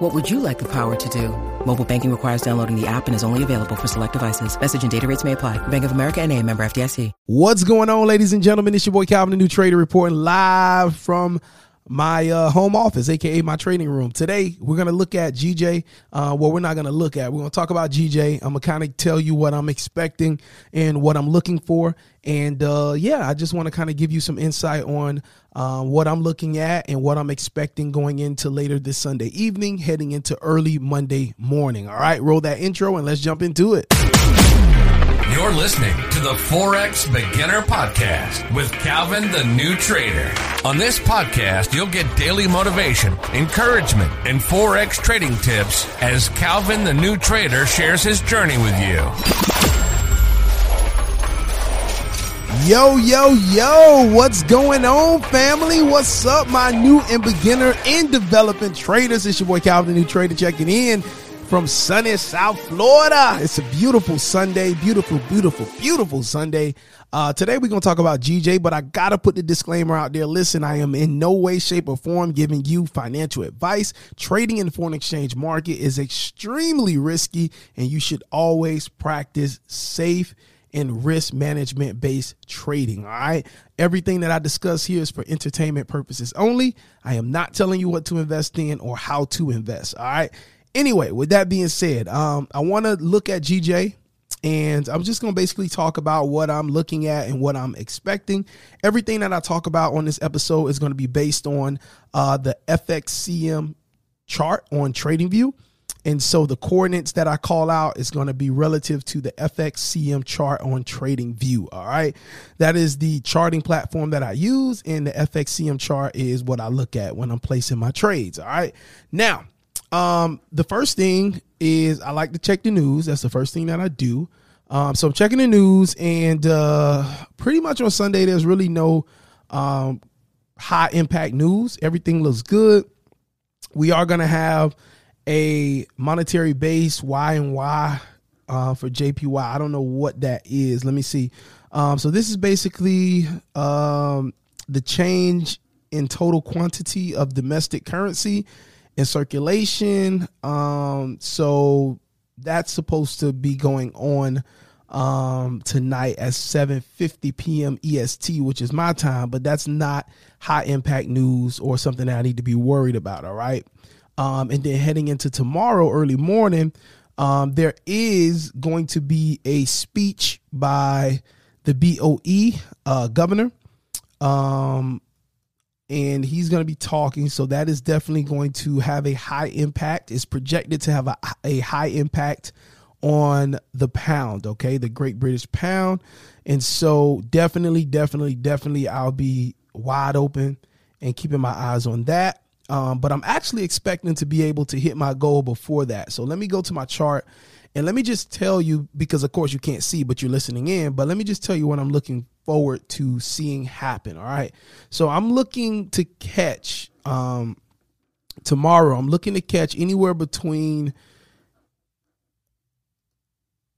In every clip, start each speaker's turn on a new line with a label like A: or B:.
A: What would you like the power to do? Mobile banking requires downloading the app and is only available for select devices. Message and data rates may apply. Bank of America and a member FDIC.
B: What's going on, ladies and gentlemen? It's your boy Calvin, the new trader, reporting live from my uh, home office, aka my trading room. Today, we're to look at GJ. Uh, well, we're not to look at. We're to talk about GJ. I'm to kind of tell you what I'm expecting and what I'm looking for. And uh, yeah, I just want to kind of give you some insight on uh, what I'm looking at and what I'm expecting going into later this Sunday evening, heading into early Monday morning. All right, roll that intro and let's jump into it.
C: You're listening to the Forex Beginner Podcast with Calvin the New Trader. On this podcast, you'll get daily motivation, encouragement, and Forex trading tips as Calvin the New Trader shares his journey with you.
B: Yo, yo, yo, what's going on, family? What's up, my new and beginner and developing traders? It's your boy Calvin, the new trader, checking in from sunny South Florida. It's a beautiful Sunday, beautiful, beautiful, beautiful Sunday. Uh, today we're gonna talk about GJ, but I gotta put the disclaimer out there. Listen, I am in no way, shape, or form giving you financial advice. Trading in foreign exchange market is extremely risky, and you should always practice safe and risk management based trading. All right. Everything that I discuss here is for entertainment purposes only. I am not telling you what to invest in or how to invest. All right. Anyway, with that being said, um, I want to look at GJ and I'm just going to basically talk about what I'm looking at and what I'm expecting. Everything that I talk about on this episode is going to be based on uh, the FXCM chart on TradingView. And so the coordinates that I call out is going to be relative to the FXCM chart on TradingView. All right. That is the charting platform that I use. And the FXCM chart is what I look at when I'm placing my trades. All right. Now, um, the first thing is I like to check the news. That's the first thing that I do. Um, so I'm checking the news, and uh, pretty much on Sunday, there's really no um, high impact news. Everything looks good. We are going to have a monetary base Y and Y uh, for JPY. I don't know what that is. Let me see. Um, so this is basically um, the change in total quantity of domestic currency in circulation. Um, so that's supposed to be going on um, tonight at 7:50 p.m. EST, which is my time, but that's not high impact news or something that I need to be worried about. All right. Um, and then heading into tomorrow early morning, um, there is going to be a speech by the BOE uh, governor. Um, and he's going to be talking. So that is definitely going to have a high impact. It's projected to have a, a high impact on the pound, okay, the Great British Pound. And so definitely, definitely, definitely, I'll be wide open and keeping my eyes on that. Um, but I'm actually expecting to be able to hit my goal before that. So let me go to my chart and let me just tell you, because of course you can't see, but you're listening in, but let me just tell you what I'm looking forward to seeing happen. All right. So I'm looking to catch um, tomorrow, I'm looking to catch anywhere between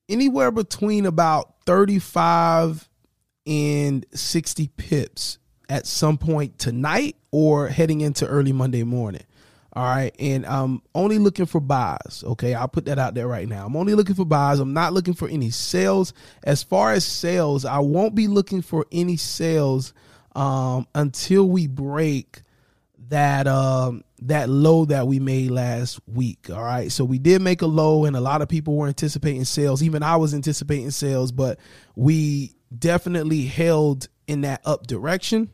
B: anywhere between about 35 and 60 pips at some point tonight or heading into early Monday morning. All right. And I'm only looking for buys. Okay. I'll put that out there right now. I'm only looking for buys. I'm not looking for any sales. As far as sales, I won't be looking for any sales um, until we break that um, that low that we made last week. All right. So we did make a low, and a lot of people were anticipating sales. Even I was anticipating sales, but we definitely held in that up direction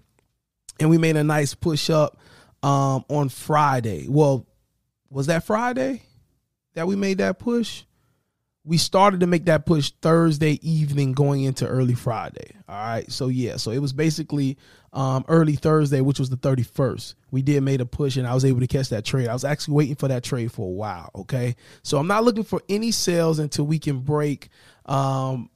B: and we made a nice push up um, on Friday. Well, was that Friday that we made that push? We started to make that push Thursday evening going into early Friday. All right. So yeah, so it was basically um, early Thursday, which was the 31st. We did made a push and I was able to catch that trade. I was actually waiting for that trade for a while. Okay. So I'm not looking for any sales until we can break um,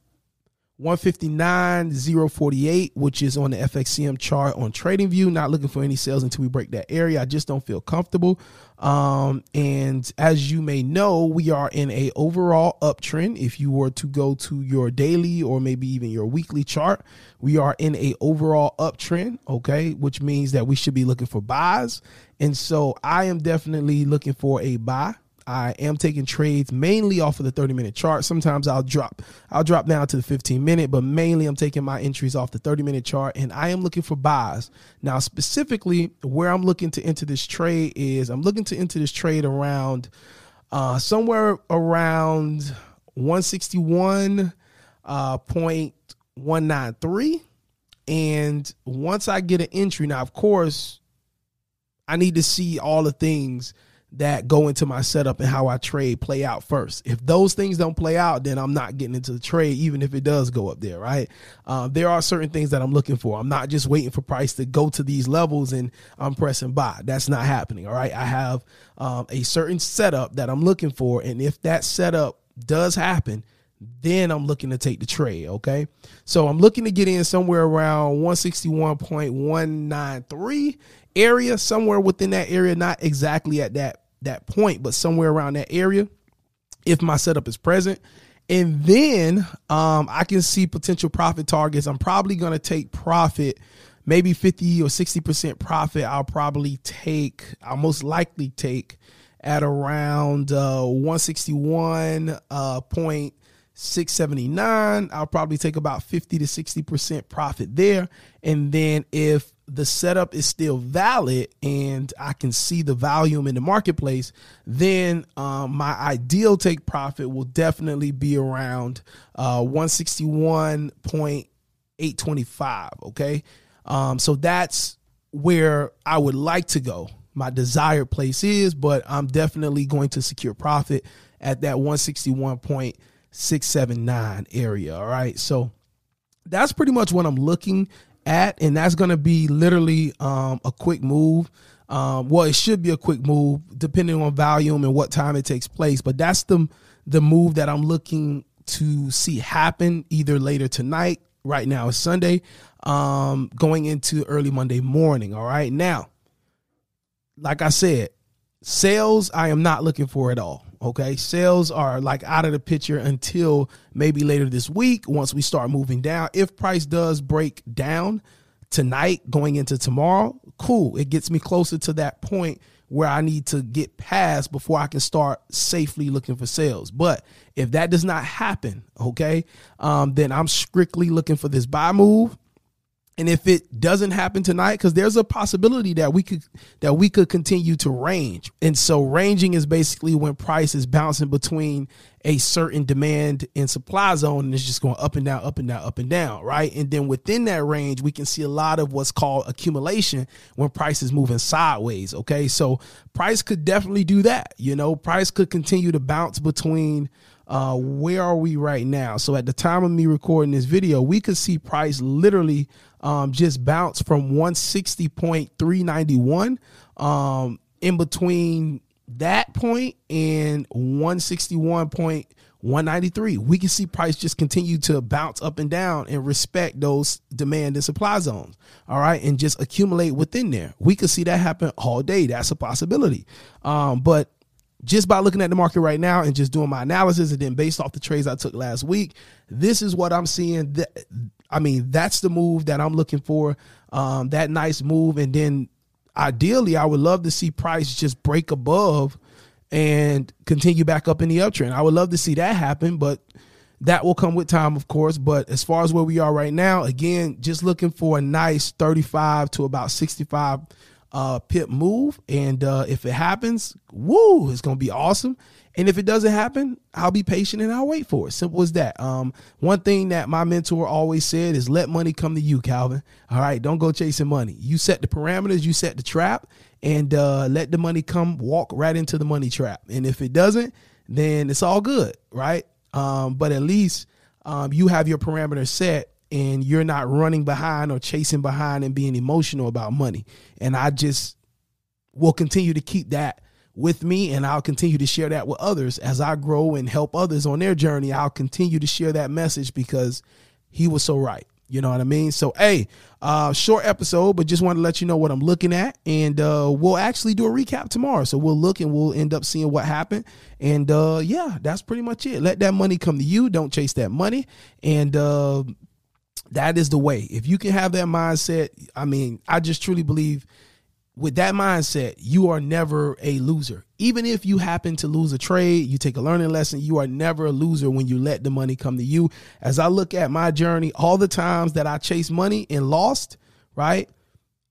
B: 159.048, which is on the FXCM chart on TradingView. Not looking for any sales until we break that area. I just don't feel comfortable. Um, and as you may know, we are in a overall uptrend. If you were to go to your daily or maybe even your weekly chart, we are in a overall uptrend. Okay, which means that we should be looking for buys. And so I am definitely looking for a buy. I am taking trades mainly off of the 30 minute chart. Sometimes I'll drop I'll drop down to the 15 minute, but mainly I'm taking my entries off the 30 minute chart and I am looking for buys. Now, specifically where I'm looking to enter this trade is I'm looking to enter this trade around uh, somewhere around 161 uh, point 193 and once I get an entry now of course I need to see all the things that go into my setup and how I trade play out first. If those things don't play out, then I'm not getting into the trade, even if it does go up there, right? Uh, there are certain things that I'm looking for. I'm not just waiting for price to go to these levels and I'm pressing buy. That's not happening, all right? I have um, a certain setup that I'm looking for. And if that setup does happen, then I'm looking to take the trade. Okay. So I'm looking to get in somewhere around 161.193 area, somewhere within that area, not exactly at that that point, but somewhere around that area, if my setup is present. And then um, I can see potential profit targets. I'm probably going to take profit, maybe 50 or 60% profit. I'll probably take, I'll most likely take at around uh, 161 uh, point 679 i'll probably take about 50 to 60% profit there. And then if the setup is still valid and i can see the volume in the marketplace then um, my ideal take profit will definitely be around uh, 161.825 okay? Um, so that's where i would like to go. My desired place is but i'm definitely going to secure profit at that 161. 679 area. All right. So that's pretty much what I'm looking at. And that's going to be literally um, a quick move. Um, well, it should be a quick move depending on volume and what time it takes place. But that's the the move that I'm looking to see happen either later tonight. Right now is Sunday, um, going into early Monday morning. All right. Now, like I said, sales I am not looking for at all. Okay, sales are like out of the picture until maybe later this week once we start moving down. If price does break down tonight going into tomorrow, cool. It gets me closer to that point where I need to get past before I can start safely looking for sales. But if that does not happen, okay, um, then I'm strictly looking for this buy move and if it doesn't happen tonight because there's a possibility that we could that we could continue to range. And so ranging is basically when price is bouncing between a certain demand and supply zone and it's just going up and down up and down up and down right? And then within that range we can see a lot of what's called accumulation when price is moving sideways okay? So price could definitely do that you know? Price could continue to bounce between uh, where are we right now? So at the time of me recording this video, we could see price literally um, just bounce from 160.391 um, in between that point and 161.193. We can see price just continue to bounce up and down and respect those demand and supply zones. All right. And just accumulate within there. We could see that happen all day. That's a possibility. Um, but just by looking at the market right now and just doing my analysis and then based off the trades I took last week, this is what I'm seeing. That I mean, that's the move that I'm looking for. Um, that nice move, and then ideally, I would love to see price just break above and continue back up in the uptrend. I would love to see that happen, but that will come with time, of course. But as far as where we are right now, again, just looking for a nice 35 to about 65 uh, pip move. And uh, if it happens, woo, it's going to be awesome. And if it doesn't happen, I'll be patient and I'll wait for it. Simple as that. Um, one thing that my mentor always said is let money come to you, Calvin. All right, don't go chasing money. You set the parameters, you set the trap, and uh, let the money come walk right into the money trap. And if it doesn't, then it's all good, right? Um, but at least um, you have your parameters set and you're not running behind or chasing behind and being emotional about money. And I just will continue to keep that with me and I'll continue to share that with others as I grow and help others on their journey. I'll continue to share that message because he was so right. You know what I mean? So, hey, uh, short episode, but just want to let you know what I'm looking at. And uh, we'll actually do a recap tomorrow. So we'll look and we'll end up seeing what happened. And uh, yeah, that's pretty much it. Let that money come to you. Don't chase that money. And uh, that is the way. If you can have that mindset, I mean, I just truly believe with that mindset, you are never a loser. Even if you happen to lose a trade, you take a learning lesson, you are never a loser when you let the money come to you. As I look at my journey, all the times that I chased money and lost, right?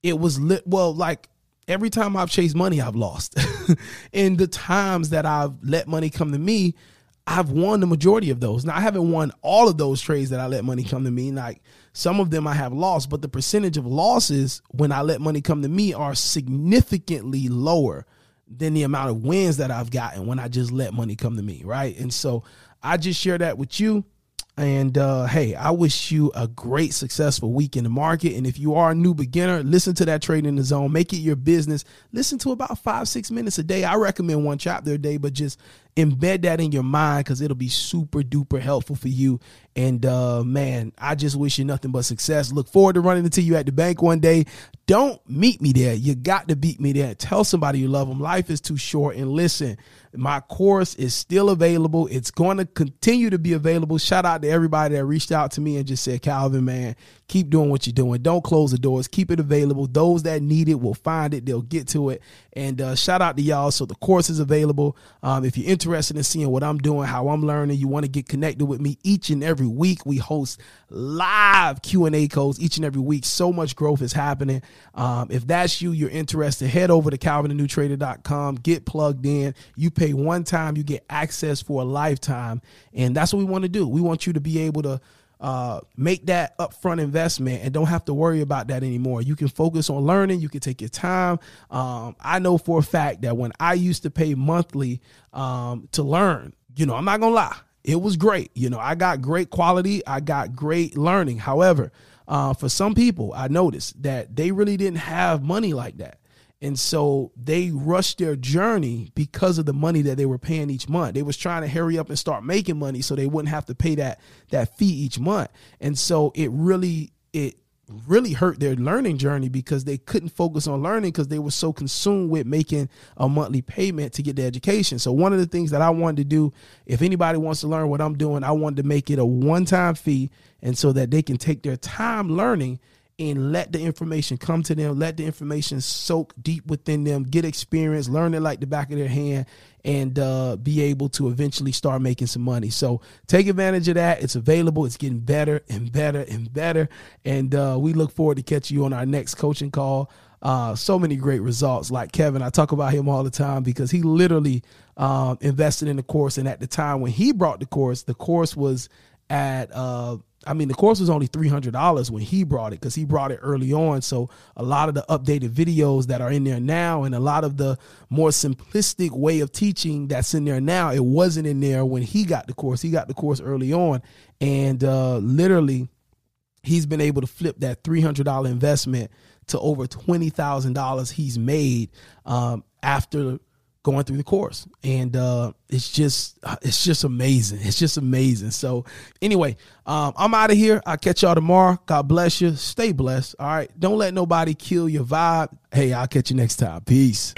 B: It was lit. Well, like every time I've chased money, I've lost. and the times that I've let money come to me, I've won the majority of those. Now I haven't won all of those trades that I let money come to me. Like some of them I have lost, but the percentage of losses when I let money come to me are significantly lower than the amount of wins that I've gotten when I just let money come to me, right? And so I just share that with you. And uh, hey, I wish you a great, successful week in the market. And if you are a new beginner, listen to that Trading in the Zone. Make it your business. Listen to about five, six minutes a day. I recommend one chapter a day, but just embed that in your mind because it'll be super duper helpful for you. And uh, man, I just wish you nothing but success. Look forward to running into you at the bank one day. Don't meet me there. You got to beat me there. Tell somebody you love them. Life is too short. And listen, my course is still available. It's going to continue to be available. Shout out to everybody that reached out to me and just said, Calvin, man, keep doing what you're doing. Don't close the doors. Keep it available. Those that need it will find it. They'll get to it. And uh, shout out to y'all. So the course is available. Um, if you're interested in seeing what I'm doing, how I'm learning, you want to get connected with me each and every week. We host live Q&A codes each and every week. So much growth is happening. Um, if that's you, you're interested, head over to calvinthenewtrader.com, get plugged in. You pay one time, you get access for a lifetime. And that's what we want to do. We want you to be able to uh, make that upfront investment and don't have to worry about that anymore. You can focus on learning. You can take your time. Um, I know for a fact that when I used to pay monthly um, to learn, you know, I'm not gonna lie, it was great. You know, I got great quality. I got great learning. However, uh, for some people, I noticed that they really didn't have money like that. And so they rushed their journey because of the money that they were paying each month. They was trying to hurry up and start making money so they wouldn't have to pay that that fee each month. And so it really it really hurt their learning journey because they couldn't focus on learning because they were so consumed with making a monthly payment to get the education. So one of the things that I wanted to do, if anybody wants to learn what I'm doing, I wanted to make it a one-time fee and so that they can take their time learning and let the information come to them, let the information soak deep within them, get experience, learn it like the back of their hand, and uh, be able to eventually start making some money. So take advantage of that. It's available. It's getting better and better and better. And uh, we look forward to catching you on our next coaching call. Uh, so many great results. Like Kevin, I talk about him all the time because he literally um, invested in the course. And at the time when he brought the course, the course was at uh, I mean, the course was only three hundred dollars when he brought it because he brought it early on. So a lot of the updated videos that are in there now, and a lot of the more simplistic way of teaching that's in there now, it wasn't in there when he got the course. He got the course early on, and uh, literally, he's been able to flip that three hundred dollar investment to over twenty thousand dollars he's made um, after going through the course. And uh, it's just it's just amazing. It's just amazing. So anyway um, i'm out of here. I'll catch y'all tomorrow. God bless you. Stay blessed. All right. Don't let nobody kill your vibe. Hey i'll catch you next time. Peace